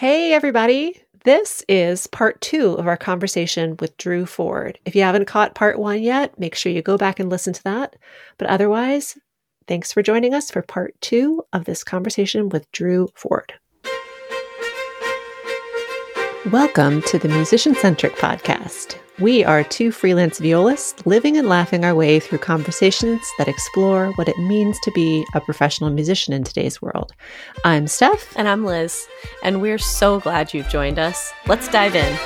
Hey, everybody. This is part two of our conversation with Drew Forde. If you haven't caught part one yet, make sure you go back and listen to that. But otherwise, thanks for joining us for part two of this conversation with Drew Forde. Welcome to the Musician Centric Podcast. We are two freelance violists living and laughing our way through conversations that explore what it means to be a professional musician in today's world. I'm Steph. And I'm Liz. And we're so glad you've joined us. Let's dive in.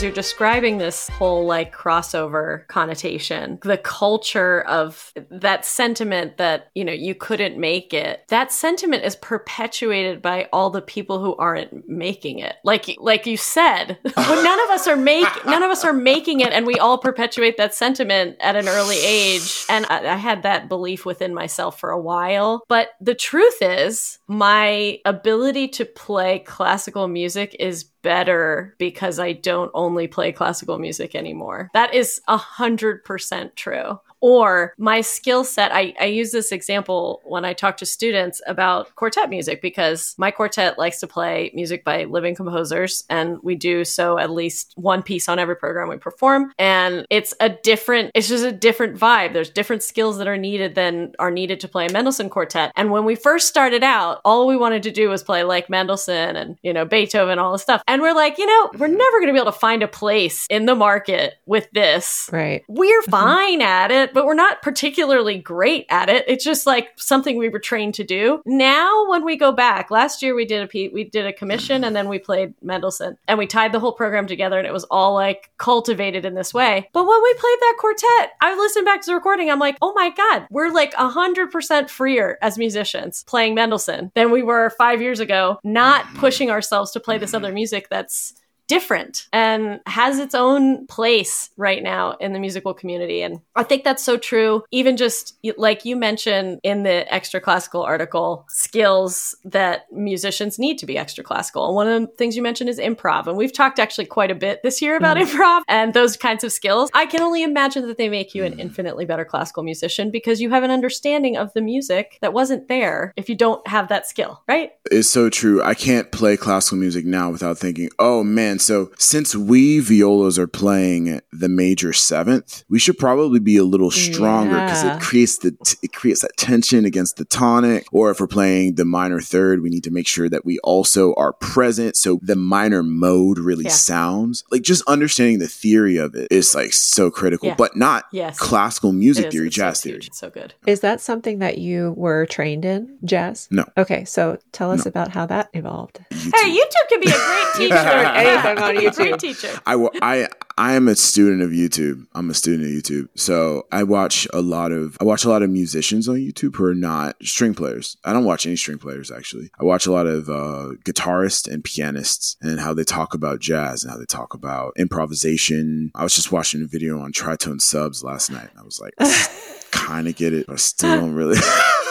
As you're describing this whole like crossover connotation, the culture of that sentiment that, you know, you couldn't make it, that sentiment is perpetuated by all the people who aren't making it. Like, like you said, when none of us are make, none of us are making it and we all perpetuate that sentiment at an early age. And I, I had that belief within myself for a while. But the truth is my ability to play classical music is better because I don't only play classical music anymore. That is a hundred percent true or my skill set. I, I use this example when I talk to students about quartet music because my quartet likes to play music by living composers, and we do so at least one piece on every program we perform. And it's a different, it's just a different vibe. There's different skills that are needed than are needed to play a Mendelssohn quartet. And when we first started out, all we wanted to do was play like Mendelssohn and, you know, Beethoven, all this stuff. And we're like, you know, we're never going to be able to find a place in the market with this. Right. We're fine at it but we're not particularly great at it. It's just like something we were trained to do. Now, when we go back, last year we did a we did a commission and then we played Mendelssohn and we tied the whole program together and it was all like cultivated in this way. But when we played that quartet, I listened back to the recording. I'm like, oh my god, we're like hundred percent freer as musicians playing Mendelssohn than we were five years ago. Not pushing ourselves to play this other music that's different and has its own place right now in the musical community. And I think that's so true. Even just like you mentioned in the extra classical article, skills that musicians need to be extra classical. And one of the things you mentioned is improv. And we've talked actually quite a bit this year about mm. improv and those kinds of skills. I can only imagine that they make you an infinitely better classical musician because you have an understanding of the music that wasn't there if you don't have that skill, right? It's so true. I can't play classical music now without thinking, oh man, so since we violas are playing the major seventh, we should probably be a little stronger because yeah. it creates the t- it creates that tension against the tonic. Or if we're playing the minor third, we need to make sure that we also are present so the minor mode really yeah. sounds. Like just understanding the theory of it is like so critical, yeah. but not yes. classical music theory, jazz so theory. It's so good. Is that something that you were trained in, jazz? No. Okay, so tell us no. about how that evolved. YouTube. Hey, YouTube can be a great teacher. Anything on YouTube. Great teacher. I, I, I am a student of YouTube. I'm a student of YouTube. So I watch a lot of, I watch a lot of musicians on YouTube who are not string players. I don't watch any string players actually. I watch a lot of uh, guitarists and pianists and how they talk about jazz and how they talk about improvisation. I was just watching a video on tritone subs last night. And I was like, kind of get it, but I still don't really.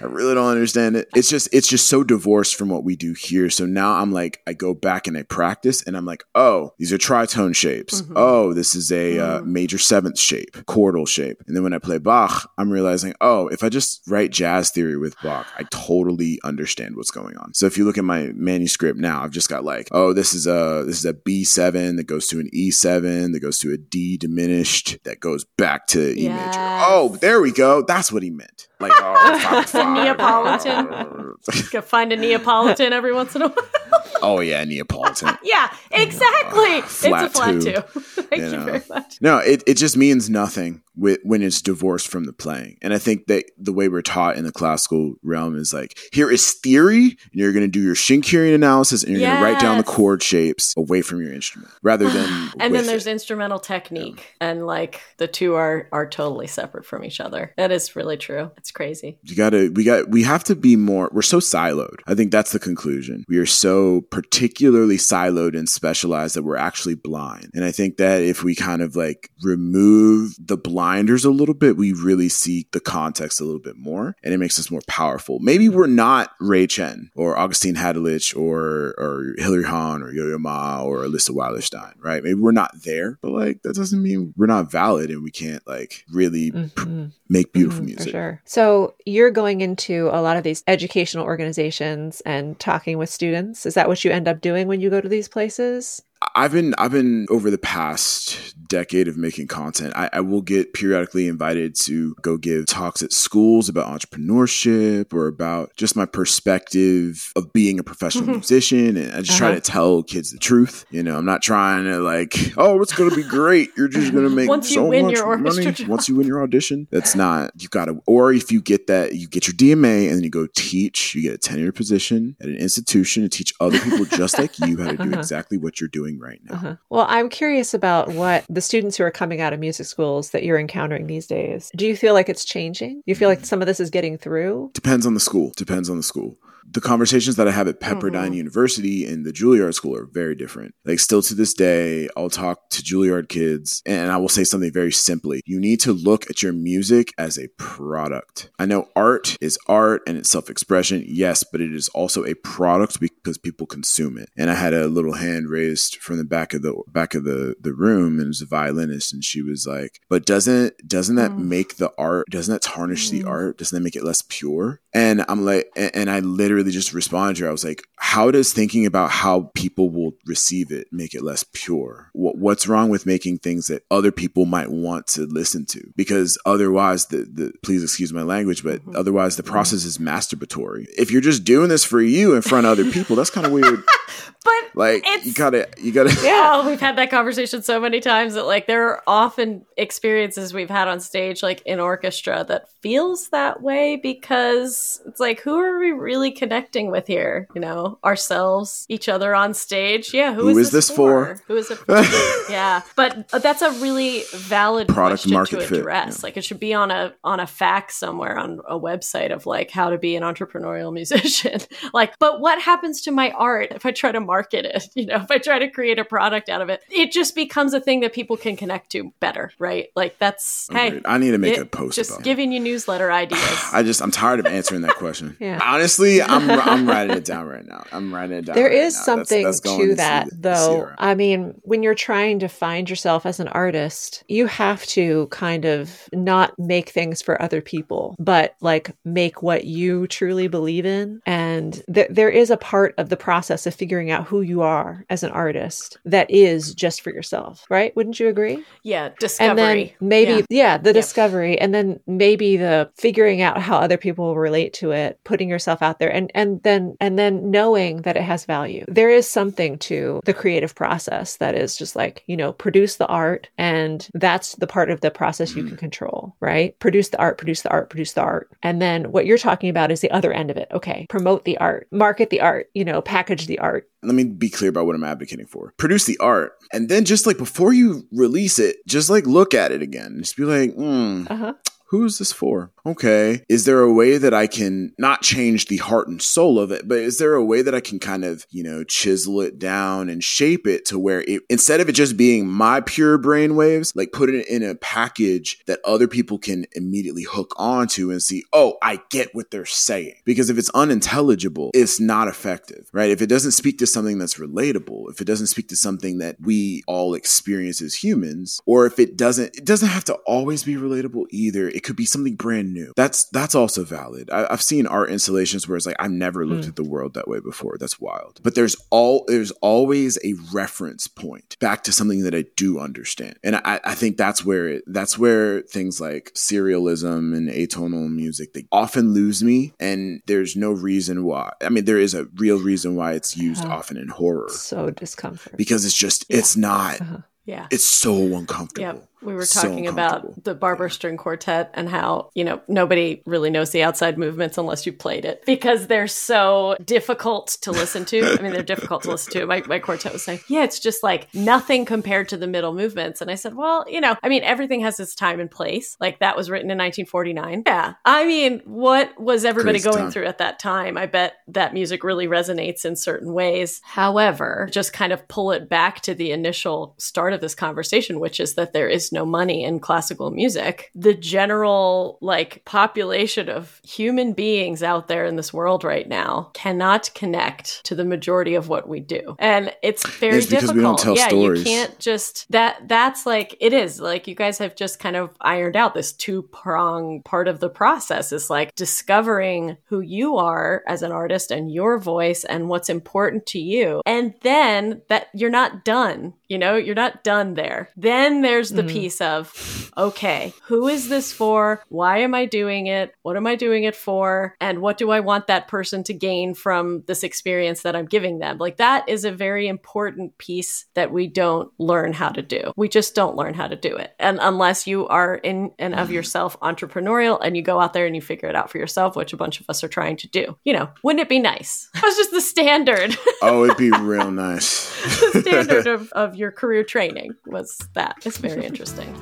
I really don't understand it. It's just it's just so divorced from what we do here. So now I'm like I go back and I practice and I'm like, "Oh, these are tritone shapes. Mm-hmm. Oh, this is a uh, mm. uh, major seventh shape, chordal shape." And then when I play Bach, I'm realizing, "Oh, if I just write jazz theory with Bach, I totally understand what's going on." So if you look at my manuscript now, I've just got like, "Oh, this is a this is a B7 that goes to an E7 that goes to a D diminished that goes back to E major." Oh, there we go. That's what he meant. Like, oh, Neapolitan. Go find a Neapolitan every once in a while. oh yeah, Neapolitan. yeah, exactly. Uh, it's a flat two. Thank you, know. you, very much. No, it, it just means nothing when it's divorced from the playing. And I think that the way we're taught in the classical realm is like, here is theory, and you're going to do your Schenkerian analysis, and you're yes. going to write down the chord shapes away from your instrument, rather than. and then there's it. instrumental technique, yeah. and like the two are are totally separate from each other. That is really true. It's crazy. You gotta, we got, we have to be more. We're so siloed. I think that's the conclusion. We are so particularly siloed and specialized that we're actually blind. And I think that if we kind of like remove the blind blinders a little bit, we really see the context a little bit more and it makes us more powerful. Maybe we're not Ray Chen or Augustin Hadelich or or Hilary Hahn or Yo-Yo Ma or Alisa Weilerstein, right? Maybe we're not there, but like that doesn't mean we're not valid and we can't like really mm-hmm. pr- make beautiful mm-hmm, music. sure. So you're going into a lot of these educational organizations and talking with students. Is that what you end up doing when you go to these places? I've been I've been over the past decade of making content. I, I, will get periodically invited to go give talks at schools about entrepreneurship or about just my perspective of being a professional musician, and I just uh-huh. try to tell kids the truth. You know, I'm not trying to like, oh, it's going to be great. You're just going to make once so much money job. once you win your audition. That's not you got to. Or if you get that, you get your DMA and then you go teach. You get a tenured position at an institution to teach other people just like you how to do uh-huh. exactly what you're doing right now. Uh-huh. Well, I'm curious about what the students who are coming out of music schools that you're encountering these days. Do you feel like it's changing? Do you feel like mm. some of this is getting through? Depends on the school. Depends on the school the conversations that I have at Pepperdine mm-hmm. University and the Juilliard School are very different. Like, still to this day, I'll talk to Juilliard kids and I will say something very simply. You need to look at your music as a product. I know art is art and it's self expression, yes, but it is also a product because people consume it. And I had a little hand raised from the back of the back of the, the room and it was a violinist and she was like, But doesn't doesn't that mm. make the art doesn't that tarnish mm. the art? Doesn't that make it less pure? And I'm like and, and I literally literally just responded to her. I was like, how does thinking about how people will receive it make it less pure? What, what's wrong with making things that other people might want to listen to? Because otherwise, the, the please excuse my language, but mm-hmm. otherwise the process is masturbatory. If you're just doing this for you in front of other people, that's kind of weird. but like you gotta, you gotta. Yeah, oh, we've had that conversation so many times that like there are often experiences we've had on stage, like in orchestra, that feels that way because it's like, who are we really connecting with here? You know, ourselves, each other on stage. Yeah, who, who is, is, this, for? for? Who is it for? yeah, but that's a really valid Product market to address. Fit, yeah. Like, it should be on a on a fact somewhere on a website of like how to be an entrepreneurial musician. like, but what happens to my art if I try to market it? You know, if I try to create a product out of it, it just becomes a thing that people can connect to better, right? Like, that's Agreed. hey, I need to make it, a post. Just giving you newsletter ideas. I just I'm tired of answering that question. yeah. Honestly, I'm I'm writing it down right now. I'm writing it down. There right is now. something that's, that's to that the, though. The I mean, when you're trying to find yourself as an artist, you have to kind of not make things for other people, but like make what you truly believe in. And th- there is a part of the process of figuring out who you are as an artist that is just for yourself, right? Wouldn't you agree? Yeah, discovery. And then maybe yeah, yeah the discovery and then maybe the figuring out how other people relate to it, putting yourself out there and and and then and then knowing that it has value. There is something to the creative process that is just like, you know, produce the art and that's the part of the process you can mm. control, right? Produce the art, produce the art, produce the art. And then what you're talking about is the other end of it. Okay, promote the art, market the art, you know, package the art. Let me be clear about what I'm advocating for. Produce the art and then just like before you release it, just like look at it again. Just be like, hmm, uh-huh who is this for? Okay. Is there a way that I can not change the heart and soul of it, but is there a way that I can kind of, you know, chisel it down and shape it to where it, instead of it just being my pure brainwaves, like put it in a package that other people can immediately hook onto and see, oh, I get what they're saying. Because if it's unintelligible, it's not effective, right? If it doesn't speak to something that's relatable, if it doesn't speak to something that we all experience as humans, or if it doesn't, it doesn't have to always be relatable either it could be something brand new. That's that's also valid. I, have seen art installations where it's like I've never looked mm. at the world that way before. That's wild. But there's all there's always a reference point back to something that I do understand, and I, I think that's where it, that's where things like serialism and atonal music they often lose me, and there's no reason why. I mean, there is a real reason why it's used uh-huh. often in horror. So discomfort because it's just yeah. it's not. Uh-huh. Yeah. It's so uncomfortable. Yep we were talking so about the Barber String Quartet and how, you know, nobody really knows the outside movements unless you played it because they're so difficult to listen to. I mean, they're difficult to listen to. My, my quartet was saying, yeah, it's just like nothing compared to the middle movements. And I said, well, you know, I mean, everything has its time and place. Like that was written in 1949. Yeah. I mean, what was everybody going time. through at that time? I bet that music really resonates in certain ways. However, just kind of pull it back to the initial start of this conversation, which is that there is no money in classical music. The general like population of human beings out there in this world right now cannot connect to the majority of what we do. And it's very It's difficult. we don't tell yeah, stories. you can't just that that's like it is like you guys have just kind of ironed out this two prong part of the process is like discovering who you are as an artist and your voice and what's important to you and then that you're not done you know you're not done there. Then there's the Mm. piece of okay who is this for? Why am i doing it? What am i doing it for? And what do i want that person to gain from this experience that i'm giving them? Like that is a very important piece that we don't learn how to do. We just don't learn how to do it. And unless you are in and of yourself entrepreneurial and you go out there and you figure it out for yourself which a bunch of us are trying to do you know wouldn't it be nice? That's just the standard. Oh, it'd be real nice. the standard of, of your career training was that. It's very interesting.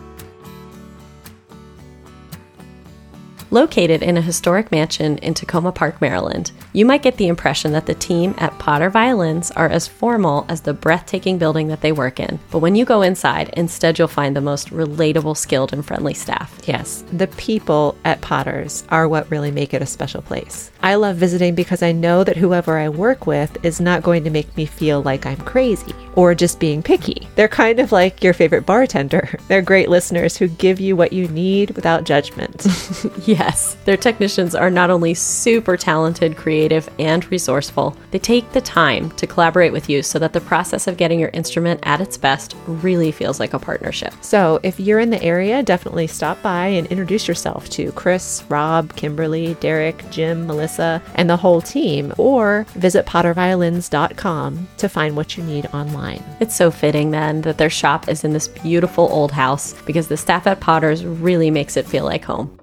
Located in a historic mansion in Takoma Park, Maryland, you might get the impression that the team at Potter Violins are as formal as the breathtaking building that they work in. But when you go inside, instead you'll find the most relatable, skilled, and friendly staff. Yes, the people at Potter's are what really make it a special place. I love visiting because I know that whoever I work with is not going to make me feel like I'm crazy or just being picky. They're kind of like your favorite bartender. They're great listeners who give you what you need without judgment. Yes, their technicians are not only super talented, creative, and resourceful, they take the time to collaborate with you so that the process of getting your instrument at its best really feels like a partnership. So, if you're in the area, definitely stop by and introduce yourself to Chris, Rob, Kimberly, Derek, Jim, Melissa, and the whole team, or visit potterviolins.com to find what you need online. It's so fitting then that their shop is in this beautiful old house because the staff at Potter's really makes it feel like home.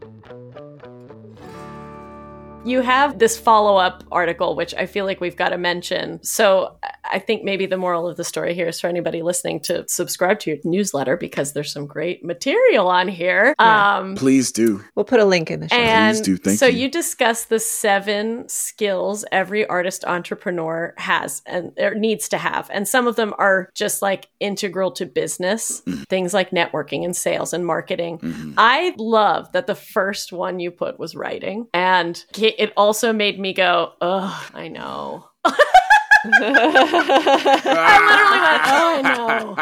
You have this follow up article, which I feel like we've got to mention. So I think maybe the moral of the story here is for anybody listening to subscribe to your newsletter because there's some great material on here. Yeah. Um, Please do. We'll put a link in the show. and do. Thank so you. you discuss the seven skills every artist entrepreneur has and or needs to have. And some of them are just like integral to business, Mm-hmm. things like networking and sales and marketing. I love that the first one you put was writing. And it also made me go, oh, I know. I literally went, oh, I know.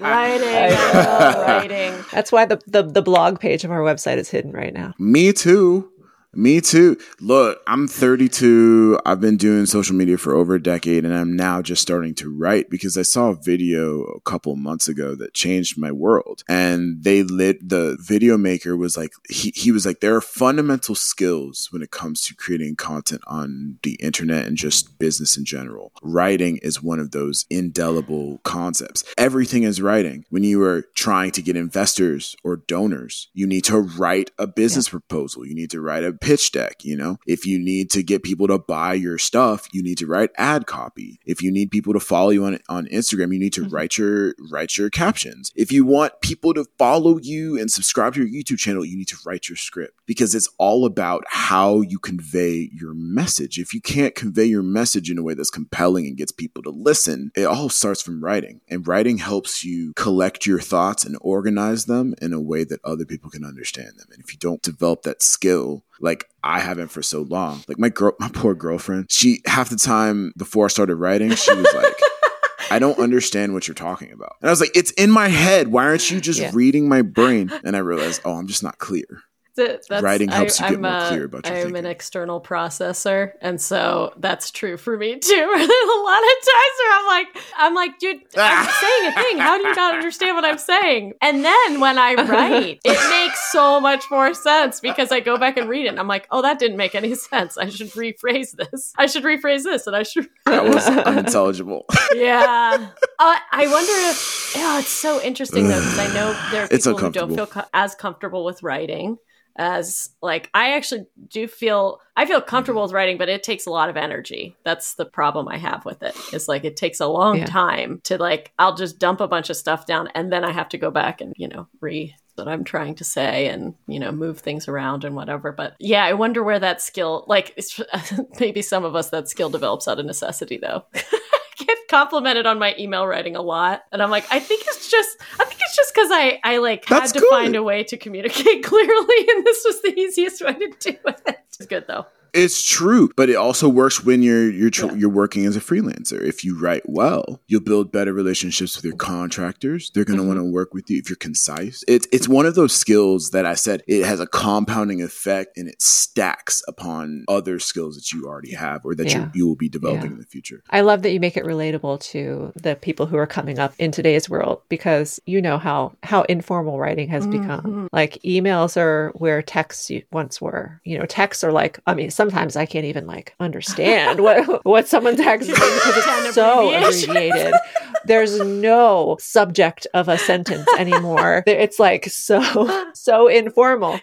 Writing, I know, writing. That's why the, the, the blog page of our website is hidden right now. Me too. Me too. Look, I'm 32. I've been doing social media for over a decade and I'm now just starting to write because I saw a video a couple months ago that changed my world. And they lit the video maker was like he, he was like there are fundamental skills when it comes to creating content on the internet and just business in general. Writing is one of those indelible concepts. Everything is writing. When you are trying to get investors or donors, you need to write a business proposal. You need to write a pitch deck, you know? If you need to get people to buy your stuff, you need to write ad copy. If you need people to follow you on on Instagram, you need to mm-hmm. write your write your captions. If you want people to follow you and subscribe to your YouTube channel, you need to write your script because it's all about how you convey your message. If you can't convey your message in a way that's compelling and gets people to listen, it all starts from writing. And writing helps you collect your thoughts and organize them in a way that other people can understand them. And if you don't develop that skill, like I haven't for so long. Like my girl, my poor girlfriend, she half the time before I started writing, she was like, I don't understand what you're talking about. And I was like, it's in my head. Why aren't you just Yeah. reading my brain? And I realized, oh, I'm just not clear. Th- that's- Writing helps you get I'm more a- clear about your I'm an external processor, and so that's true for me too. There's a lot of times where I'm like, I'm like, dude, I'm saying a thing. How do you not understand what I'm saying? And then when I write, it makes so much more sense because I go back and read it, and I'm like, oh, that didn't make any sense. I should rephrase this. I should rephrase this, and I should. That was unintelligible. yeah. Uh, I wonder if oh, it's so interesting though because I know there are people who don't feel co- as comfortable with writing as like I actually do feel I feel comfortable with writing, but it takes a lot of energy. That's the problem I have with it. Is like it takes a long Yeah. time to like I'll just dump a bunch of stuff down and then I have to go back and you know re what I'm trying to say and you know move things around and whatever. But yeah, I wonder where that skill like maybe some of us that skill develops out of necessity though. Get complimented on my email writing a lot, and I'm like, I think it's just, I think it's just because I, I like That's had to good. find a way to communicate clearly, and this was the easiest way to do it. It's good though. It's true, but it also works when you're you're tr- Yeah. you're working as a freelancer. If you write well, you'll build better relationships with your contractors. They're going to Mhm. want to work with you if you're concise. It's it's one of those skills that I said it has a compounding effect and it stacks upon other skills that you already have or that Yeah. you you will be developing Yeah. in the future. I love that you make it relatable to the people who are coming up in today's world because you know how how informal writing has become. Mhm. Like emails are where texts once were. You know, texts are like I mean, sometimes I can't even like understand what what someone texts me because it's so abbreviated. There's no subject of a sentence anymore. It's like so so informal.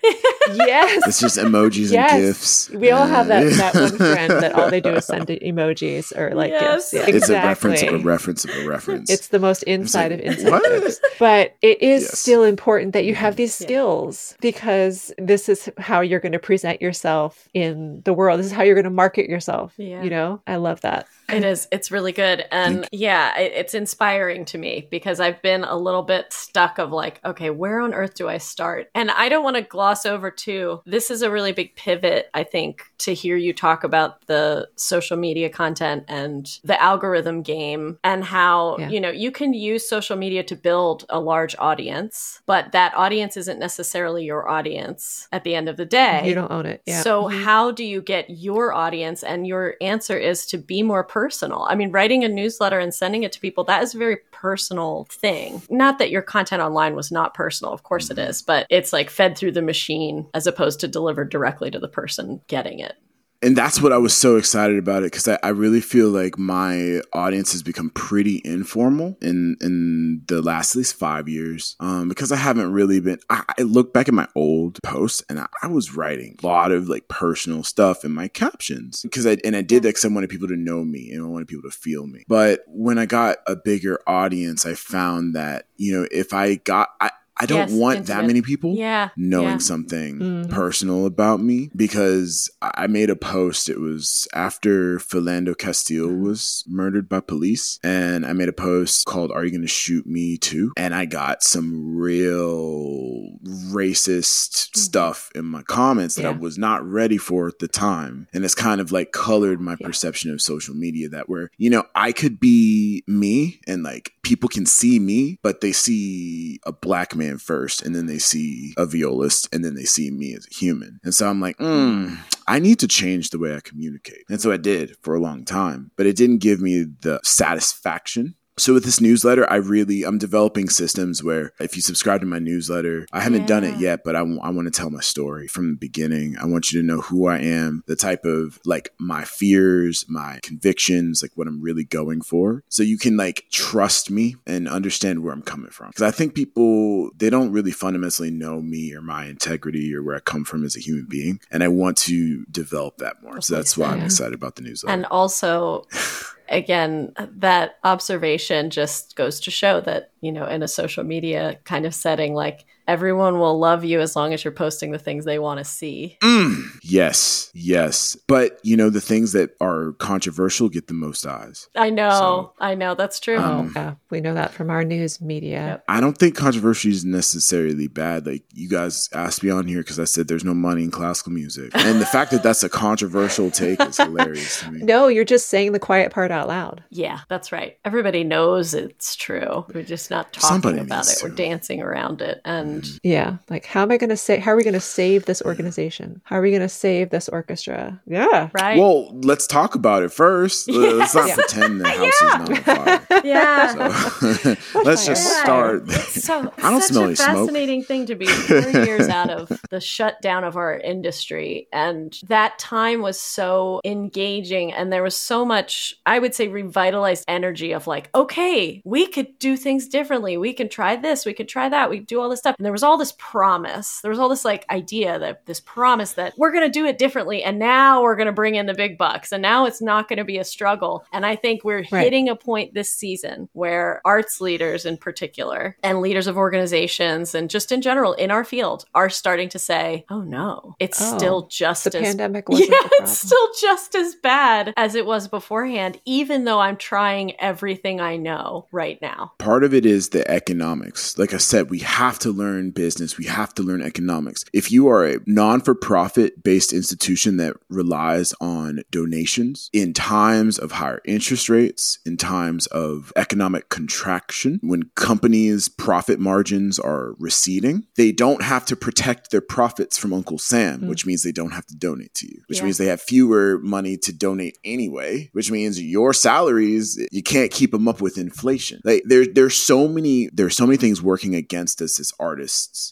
Yes. It's just emojis Yes. and gifs. We all have that, that one friend that all they do is send emojis or like Yes. gifts. Yeah, It's a reference of a reference of a reference. It's the most inside like, of inside what? jokes. But it is Yes. still important that you have these Yeah. skills because this is how you're going to present yourself in the world. This is how you're going to market yourself. Yeah. You know, I love that. It is. It's really good. And yeah, it, it's inspiring to me because I've been a little bit stuck of like, okay, where on earth do I start? And I don't want to gloss over too. This is a really big pivot, I think, to hear you talk about the social media content and the algorithm game and how, Yeah. you know, you can use social media to build a large audience, but that audience isn't necessarily your audience at the end of the day. You don't own it. Yeah. So, Mhm. how do you get your audience? And your answer is to be more personal. I mean, writing a newsletter and sending it to people, that is a very personal thing. Not that your content online was not personal, of course it mm-hmm. is, but it's like fed through the machine as opposed to delivered directly to the person getting it. And that's what I was so excited about it because I, I really feel like my audience has become pretty informal in in the last at least five years. Um, because I haven't really been. I, I look back at my old posts and I, I was writing a lot of like personal stuff in my captions because I and I did that because I wanted people to know me and I wanted people to feel me. But when I got a bigger audience, I found that you know if I got I. I don't Yes, want that many people Yeah. knowing yeah. something Mhm. personal about me because I made a post. It was after Philando Castile was murdered by police. And I made a post called Are You Gonna Shoot Me Too? And I got some real racist stuff in my comments that I was not ready for at the time. And it's kind of like colored my Yeah. perception of social media that where, you know, I could be me and like people can see me, but they see a black man first and then they see a violist and then they see me as a human. And so I'm like, mm, I need to change the way I communicate. And so I did for a long time, but it didn't give me the satisfaction so with this newsletter, I really I'm developing systems where if you subscribe to my newsletter, I haven't done it yet, but I, want to tell my story from the beginning. I want you to know who I am, the type of like my fears, my convictions, like what I'm really going for, so you can like trust me and understand where I'm coming from. Because I think people they don't really fundamentally know me or my integrity or where I come from as a human being, and I want to develop that more. So that's why I'm excited about the newsletter. And also, again, that observation just goes to show that, you know, in a social media kind of setting, like everyone will love you as long as you're posting the things they want to see. Mm, yes, yes. But, you know, the things that are controversial get the most eyes. I know. So, I know. That's true. um, Oh, yeah. We know that from our news media. Yep. I don't think controversy is necessarily bad. Like, you guys asked me on here because I said there's no money in classical music. And the fact that that's a controversial take is hilarious to me. No, you're just saying the quiet part out loud. yeah, that's right. Everybody knows it's true. We're just not talking Somebody about needs it. We're dancing around it. And Mm-hmm. Yeah. Like, how am I going to say, how are we going to save this organization? How are we going to save this orchestra? Yeah. right? Well, let's talk about it first. Let's not Yeah. pretend the house is not on fire. yeah. So let's just Yeah. start. It's so I don't smell a any smoke. fascinating thing to be four years out of the shutdown of our industry, and that time was so engaging, and there was so much, I would say, revitalized energy of like, okay, we could do things differently. We can try this. We could try that. We could do all this stuff. And there was all this promise. There was all this like idea that this promise that we're going to do it differently. And now we're going to bring in the big bucks. And now it's not going to be a struggle. And I think we're right. hitting a point this season where arts leaders in particular and leaders of organizations and just in general in our field are starting to say, oh no, it's oh, still just the as pandemic was yeah, it's still just as bad as it was beforehand, even though I'm trying everything I know right now. Part of it is the economics. Like I said, we have to learn business, we have to learn economics. If you are a non for profit based institution that relies on donations in times of higher interest rates, in times of economic contraction, when companies' profit margins are receding, they don't have to protect their profits from Uncle Sam, mm. which means they don't have to donate to you, which yeah. means they have fewer money to donate anyway, which means your salaries, you can't keep them up with inflation. Like there, there's so many, there's so many things working against us as artists.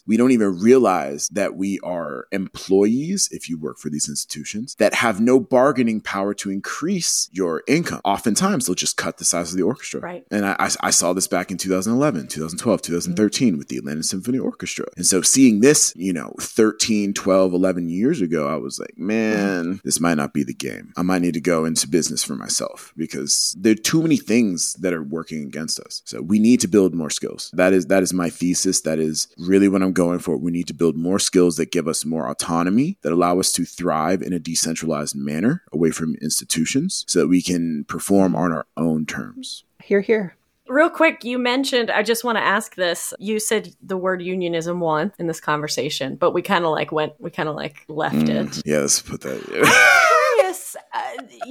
We don't even realize that we are employees if you work for these institutions that have no bargaining power to increase your income. Oftentimes they'll just cut the size of the orchestra. Right. And I, I, I saw this back in 2011, 2012, 2013 mm-hmm. with the Atlanta Symphony Orchestra. And so seeing this, you know, 13, 12, 11 years ago, I was like, man, mm-hmm. this might not be the game. I might need to go into business for myself because there are too many things that are working against us. So we need to build more skills. That is that is my thesis. That is really what I'm going for. We need to build more skills that give us more autonomy, that allow us to thrive in a decentralized manner away from institutions so that we can perform on our own terms. Here, here. Real quick, you mentioned, I just want to ask this. You said the word unionism won in this conversation, but we kind of like went, we kind of like left mm, it. Yeah, let's put that.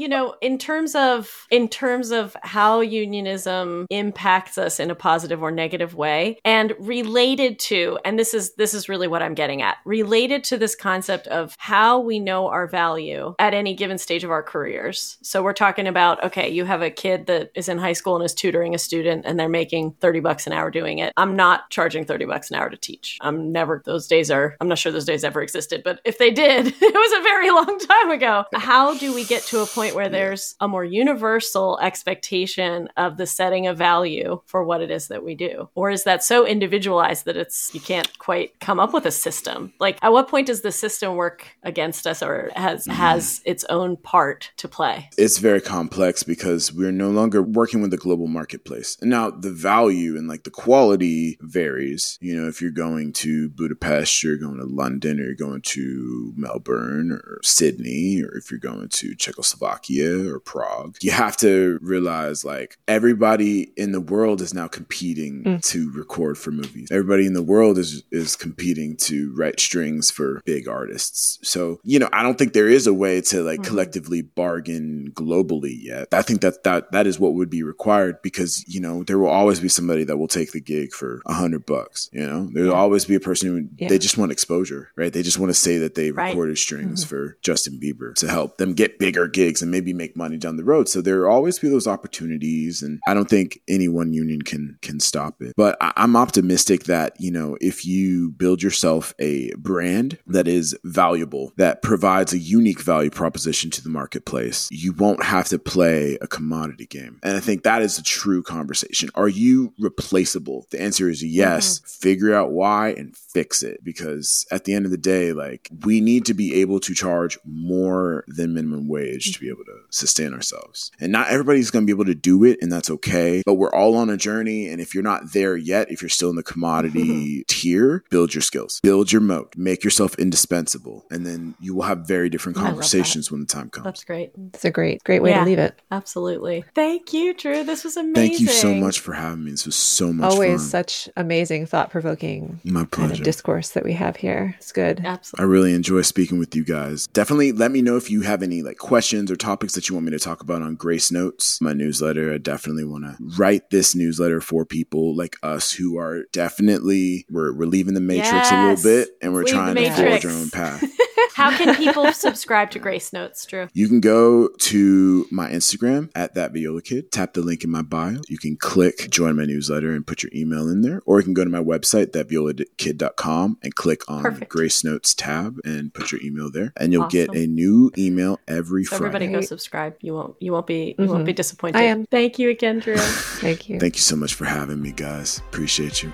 you know, in terms of in terms of how unionism impacts us in a positive or negative way, and related to, and this is this is really what I'm getting at, related to this concept of how we know our value at any given stage of our careers. So we're talking about, okay, you have a kid that is in high school and is tutoring a student, and they're making thirty bucks an hour doing it. I'm not charging thirty bucks an hour to teach. I'm never. Those days are. I'm not sure those days ever existed, but if they did, it was a very long time ago. How do we get to a point where there's a more universal expectation of the setting of value for what it is that we do? Or is that so individualized that it's you can't quite come up with a system? Like at what point does the system work against us or has mm-hmm. has its own part to play? It's very complex because we're no longer working with the global marketplace. Now the value and like the quality varies. You know, if you're going to Budapest, you're going to London, or you're going to Melbourne or Sydney, or if you're going to Czechoslovakia or Prague, you have to realize like everybody in the world is now competing mm. to record for movies. Everybody in the world is is competing to write strings for big artists. So, you know, I don't think there is a way to like mm. collectively bargain globally yet. I think that that that is what would be required because, you know, there will always be somebody that will take the gig for a hundred bucks. You know, there'll yeah. always be a person who yeah. they just want exposure, right? They just want to say that they right. recorded strings mm-hmm. for Justin Bieber to help them get bigger gigs and maybe make money down the road. So there will always be those opportunities, and I don't think any one union can can stop it. But I, I'm optimistic that you know if you build yourself a brand that is valuable, that provides a unique value proposition to the marketplace, you won't have to play a commodity game. And I think that is a true conversation. Are you replaceable? The answer is yes. Mm-hmm. Figure out why and fix it because at the end of the day, like we need to be able to charge more than minimum wage wage to be able to sustain ourselves. And not everybody's going to be able to do it, and that's okay. But we're all on a journey. And if you're not there yet, if you're still in the commodity tier, build your skills, build your moat, make yourself indispensable. And then you will have very different conversations when the time comes. That's great. It's a great, great way yeah, to leave it. Absolutely. Thank you, Drew. This was amazing. Thank you so much for having me. This was so much Always fun. such amazing, thought provoking My pleasure. Kind of discourse that we have here. It's good. Absolutely. I really enjoy speaking with you guys. Definitely let me know if you have any like questions or topics that you want me to talk about on Grace Notes, my newsletter. I definitely want to write this newsletter for people like us who are definitely we're, we're leaving the matrix yes. a little bit and we're Leave trying to forge our own path. How can people subscribe to Grace Notes, Drew? You can go to my Instagram at that viola kid, tap the link in my bio. You can click join my newsletter and put your email in there, or you can go to my website, thatviolakid.com, and click on Perfect. Grace Notes tab and put your email there, and you'll awesome. get a new email every so Friday. Everybody go subscribe. You won't you won't be you mm-hmm. won't be disappointed. I am. Thank you again, Drew. Thank you. Thank you so much for having me, guys. Appreciate you.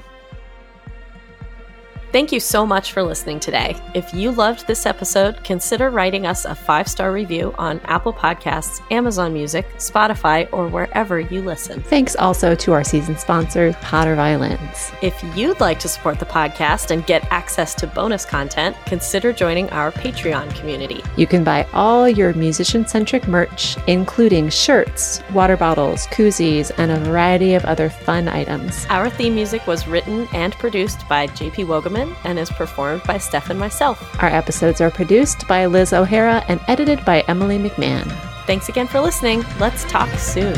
Thank you so much for listening today. If you loved this episode, consider writing us a five star review on Apple Podcasts, Amazon Music, Spotify, or wherever you listen. Thanks also to our season sponsor, Potter Violins. If you'd like to support the podcast and get access to bonus content, consider joining our Patreon community. You can buy all your musician centric merch, including shirts, water bottles, koozies, and a variety of other fun items. Our theme music was written and produced by JP And is performed by Steph and myself. Our episodes are produced by Liz O'Hara and edited by Emily McMahon. Thanks again for listening. Let's talk soon.